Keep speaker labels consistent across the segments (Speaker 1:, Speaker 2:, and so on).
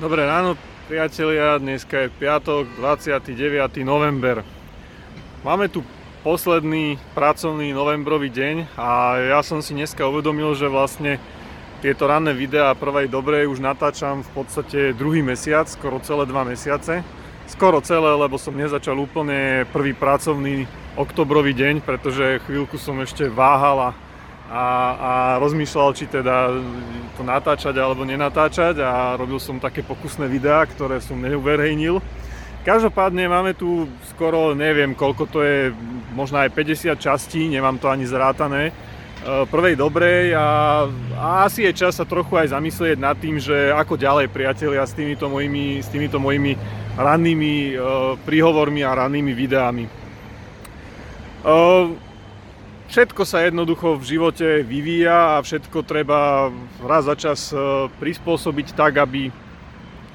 Speaker 1: Dobré ráno, priatelia. Dneska je piatok, 29. november. Máme tu posledný pracovný novembrový deň a ja som si dneska uvedomil, že vlastne tieto ranné videá prvej dobrej už natáčam v podstate druhý mesiac, skoro celé dva mesiace. Skoro celé, lebo som nezačal úplne prvý pracovný oktobrový deň, pretože chvíľku som ešte váhal a a, rozmýšľal, či teda to natáčať alebo nenatáčať a robil som také pokusné videá, ktoré som neuverejnil. Každopádne máme tu skoro, neviem koľko to je, možno aj 50 častí, nemám to ani zrátané, e, prvej dobrej a, a asi je čas sa trochu aj zamyslieť nad tým, že ako ďalej priatelia s týmito mojimi, s týmito mojimi rannými uh, príhovormi a rannými videami. Uh, Všetko sa jednoducho v živote vyvíja a všetko treba raz za čas e, prispôsobiť tak, aby,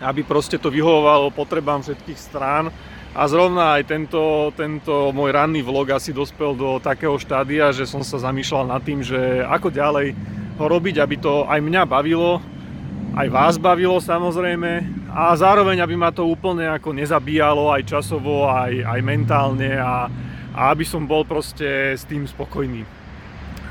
Speaker 1: aby proste to vyhovovalo potrebám všetkých strán. A zrovna aj tento, tento môj ranný vlog asi dospel do takého štádia, že som sa zamýšľal nad tým, že ako ďalej ho robiť, aby to aj mňa bavilo, aj vás bavilo samozrejme a zároveň aby ma to úplne ako nezabíjalo aj časovo, aj, aj mentálne a, a aby som bol proste s tým spokojný.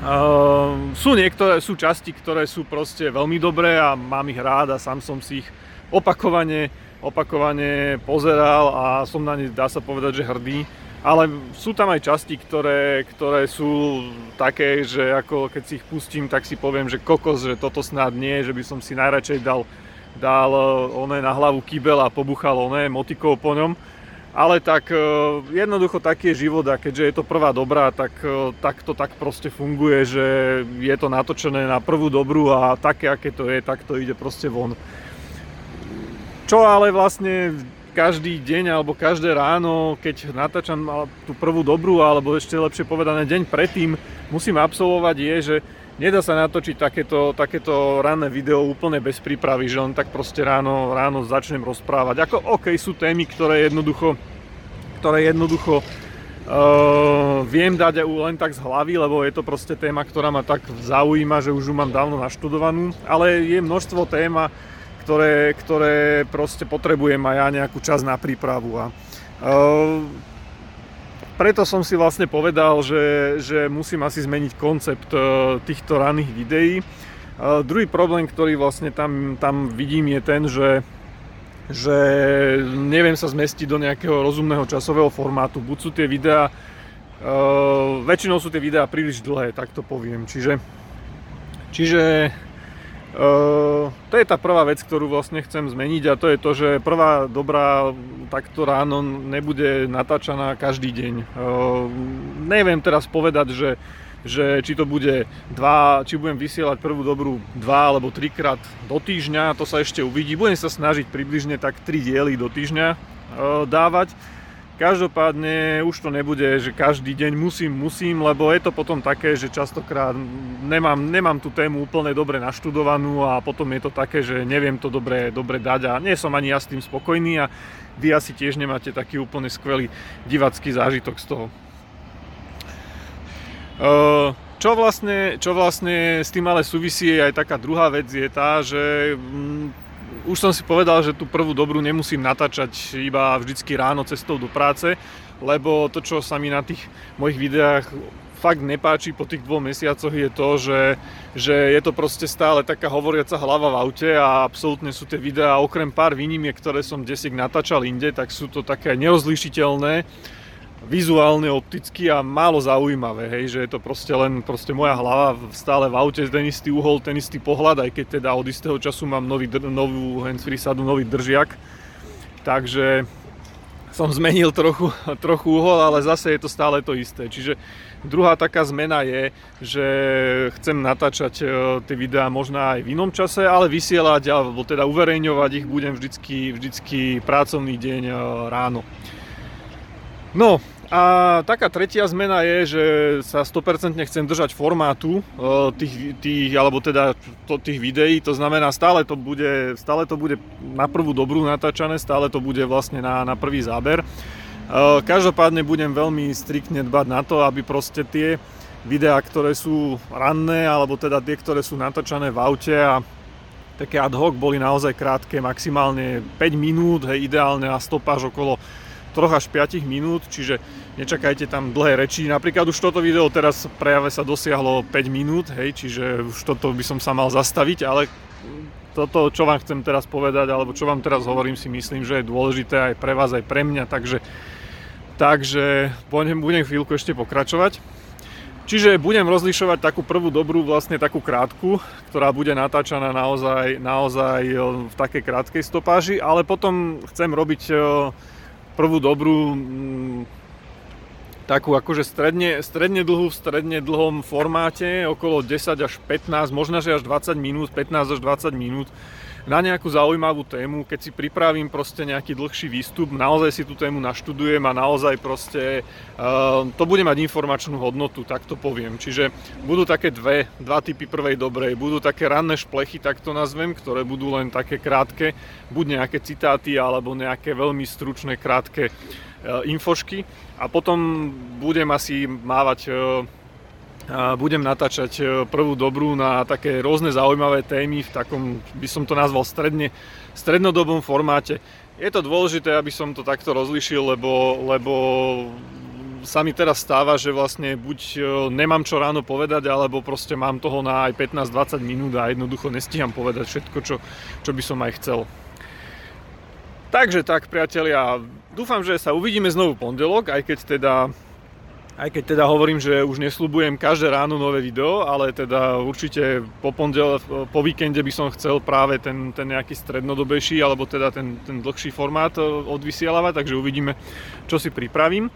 Speaker 1: Uh, sú niektoré, sú časti, ktoré sú proste veľmi dobré a mám ich rád a sám som si ich opakovane, opakovane pozeral a som na ne, dá sa povedať, že hrdý. Ale sú tam aj časti, ktoré, ktoré sú také, že ako keď si ich pustím, tak si poviem, že kokos, že toto snad nie, že by som si najradšej dal, dal oné na hlavu kýbel a pobuchal oné motikou po ňom ale tak e, jednoducho taký je život a keďže je to prvá dobrá, tak, e, tak to tak proste funguje, že je to natočené na prvú dobrú a také, aké to je, tak to ide proste von. Čo ale vlastne každý deň alebo každé ráno, keď natáčam tú prvú dobrú, alebo ešte lepšie povedané deň predtým, musím absolvovať je, že nedá sa natočiť takéto, takéto ranné video úplne bez prípravy, že len tak proste ráno, ráno začnem rozprávať. Ako OK, sú témy, ktoré jednoducho, ktoré jednoducho uh, viem dať len tak z hlavy, lebo je to proste téma, ktorá ma tak zaujíma, že už ju mám dávno naštudovanú, ale je množstvo téma, ktoré, ktoré proste potrebujem aj ja nejakú čas na prípravu. A, uh, preto som si vlastne povedal, že, že musím asi zmeniť koncept e, týchto raných videí. Uh, druhý problém, ktorý vlastne tam, tam vidím je ten, že, že neviem sa zmestiť do nejakého rozumného časového formátu. Buď sú tie videá, uh, väčšinou sú tie videá príliš dlhé, tak to poviem. Čiže, čiže Uh, to je tá prvá vec, ktorú vlastne chcem zmeniť a to je to, že prvá dobrá takto ráno nebude natáčaná každý deň. Uh, neviem teraz povedať, že, že či to bude dva, či budem vysielať prvú dobrú dva alebo trikrát do týždňa, to sa ešte uvidí. Budem sa snažiť približne tak tri diely do týždňa uh, dávať Každopádne už to nebude, že každý deň musím, musím, lebo je to potom také, že častokrát nemám, nemám tú tému úplne dobre naštudovanú a potom je to také, že neviem to dobre, dobre dať a nie som ani ja s tým spokojný a vy asi tiež nemáte taký úplne skvelý divacký zážitok z toho. Čo vlastne, čo vlastne s tým ale súvisí aj taká druhá vec je tá, že mm, už som si povedal, že tú prvú dobrú nemusím natáčať iba vždycky ráno cestou do práce, lebo to, čo sa mi na tých mojich videách fakt nepáči po tých dvoch mesiacoch je to, že, že je to proste stále taká hovoriaca hlava v aute a absolútne sú tie videá, okrem pár výnimiek, ktoré som desik natáčal inde, tak sú to také nerozlišiteľné vizuálne, opticky a málo zaujímavé, hej, že je to proste len proste moja hlava stále v aute, ten istý uhol, ten istý pohľad, aj keď teda od istého času mám nový, novú handsfree sadu, nový držiak. Takže som zmenil trochu, trochu uhol, ale zase je to stále to isté. Čiže druhá taká zmena je, že chcem natáčať e, tie videá možno aj v inom čase, ale vysielať, alebo teda uverejňovať ich budem vždycky, vždycky pracovný deň e, ráno. No, a taká tretia zmena je, že sa 100% chcem držať formátu e, tých, tých alebo teda tých videí, to znamená stále to bude, stále to bude na prvú dobrú natáčané, stále to bude vlastne na, na prvý záber. E, každopádne budem veľmi striktne dbať na to, aby proste tie videá, ktoré sú ranné, alebo teda tie, ktoré sú natáčané v aute a také ad hoc boli naozaj krátke, maximálne 5 minút, hej, ideálne a stopáž okolo 3 až 5 minút, čiže nečakajte tam dlhé reči. Napríklad už toto video teraz prejave sa dosiahlo 5 minút, hej, čiže už toto by som sa mal zastaviť, ale toto, čo vám chcem teraz povedať, alebo čo vám teraz hovorím, si myslím, že je dôležité aj pre vás, aj pre mňa, takže, takže budem, budem chvíľku ešte pokračovať. Čiže budem rozlišovať takú prvú dobrú, vlastne takú krátku, ktorá bude natáčaná naozaj, naozaj e, v takej krátkej stopáži, ale potom chcem robiť e, prvú dobrú takú akože stredne, stredne dlhú v stredne dlhom formáte, okolo 10 až 15, možno že až 20 minút, 15 až 20 minút na nejakú zaujímavú tému, keď si pripravím proste nejaký dlhší výstup, naozaj si tú tému naštudujem a naozaj proste uh, to bude mať informačnú hodnotu, tak to poviem. Čiže budú také dve, dva typy prvej dobrej, budú také ranné šplechy, tak to nazvem, ktoré budú len také krátke, buď nejaké citáty alebo nejaké veľmi stručné, krátke uh, infošky a potom budem asi mávať uh, budem natáčať e, prvú dobrú na také rôzne zaujímavé témy v takom, by som to nazval, stredne, strednodobom formáte. Je to dôležité, aby som to takto rozlišil, lebo, lebo sa mi teraz stáva, že vlastne buď e, nemám čo ráno povedať, alebo proste mám toho na aj 15-20 minút a jednoducho nestíham povedať všetko, čo, čo by som aj chcel. Takže tak, priatelia, dúfam, že sa uvidíme znovu pondelok, aj keď teda aj keď teda hovorím, že už nesľubujem každé ráno nové video, ale teda určite po, pondel, po víkende by som chcel práve ten, ten nejaký strednodobejší alebo teda ten, ten dlhší formát e, odvysielávať, takže uvidíme, čo si pripravím.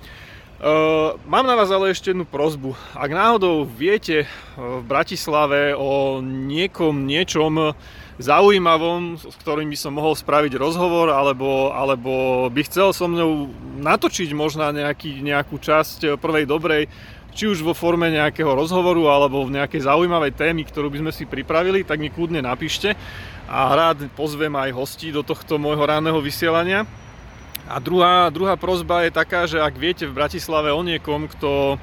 Speaker 1: Uh, mám na vás ale ešte jednu prozbu. Ak náhodou viete v Bratislave o niekom, niečom, zaujímavom, s ktorým by som mohol spraviť rozhovor, alebo, alebo by chcel so mnou natočiť možno nejaký, nejakú časť prvej dobrej, či už vo forme nejakého rozhovoru alebo v nejakej zaujímavej témy, ktorú by sme si pripravili, tak mi kľudne napíšte a rád pozvem aj hostí do tohto môjho ranného vysielania. A druhá, druhá prozba je taká, že ak viete v Bratislave o niekom, kto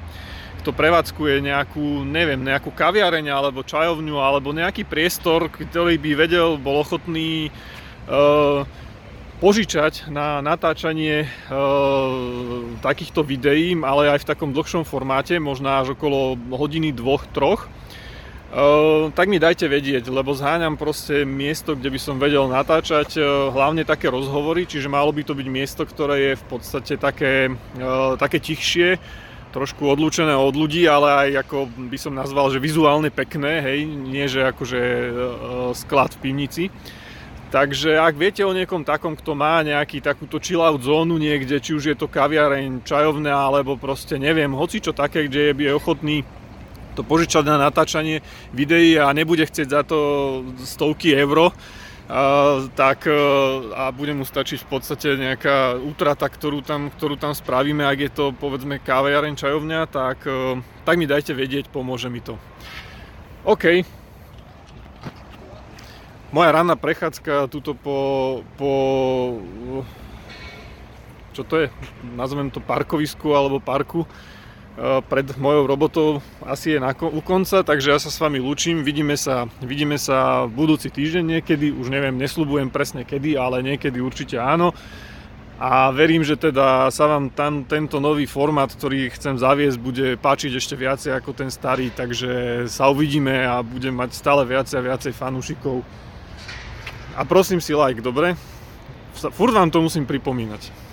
Speaker 1: kto prevádzkuje nejakú, neviem, nejakú kaviareň alebo čajovňu alebo nejaký priestor, ktorý by vedel, bol ochotný uh, požičať na natáčanie uh, takýchto videí, ale aj v takom dlhšom formáte, možno až okolo hodiny, dvoch, troch. Uh, tak mi dajte vedieť, lebo zháňam proste miesto, kde by som vedel natáčať uh, hlavne také rozhovory, čiže malo by to byť miesto, ktoré je v podstate také, uh, také tichšie, trošku odlúčené od ľudí, ale aj ako by som nazval, že vizuálne pekné, hej, nie že akože e, sklad v pivnici. Takže ak viete o niekom takom, kto má nejaký takúto chill out zónu niekde, či už je to kaviareň, čajovňa, alebo proste neviem, hoci čo také, kde je ochotný to požičať na natáčanie videí a nebude chcieť za to stovky euro, tak e, a bude mu stačiť v podstate nejaká útrata, ktorú tam, ktorú tam spravíme, ak je to povedzme káviareň, čajovňa, tak, e, tak mi dajte vedieť, pomôže mi to. OK. Moja ranná prechádzka tuto po, po čo to je, nazvem to parkovisku alebo parku, pred mojou robotou asi je na, u konca, takže ja sa s vami lúčim. Vidíme sa, vidíme sa budúci týždeň niekedy, už neviem, nesľubujem presne kedy, ale niekedy určite áno. A verím, že teda sa vám tam tento nový formát, ktorý chcem zaviesť, bude páčiť ešte viacej ako ten starý, takže sa uvidíme a budem mať stále viacej a viacej fanúšikov. A prosím si like, dobre? Furt vám to musím pripomínať.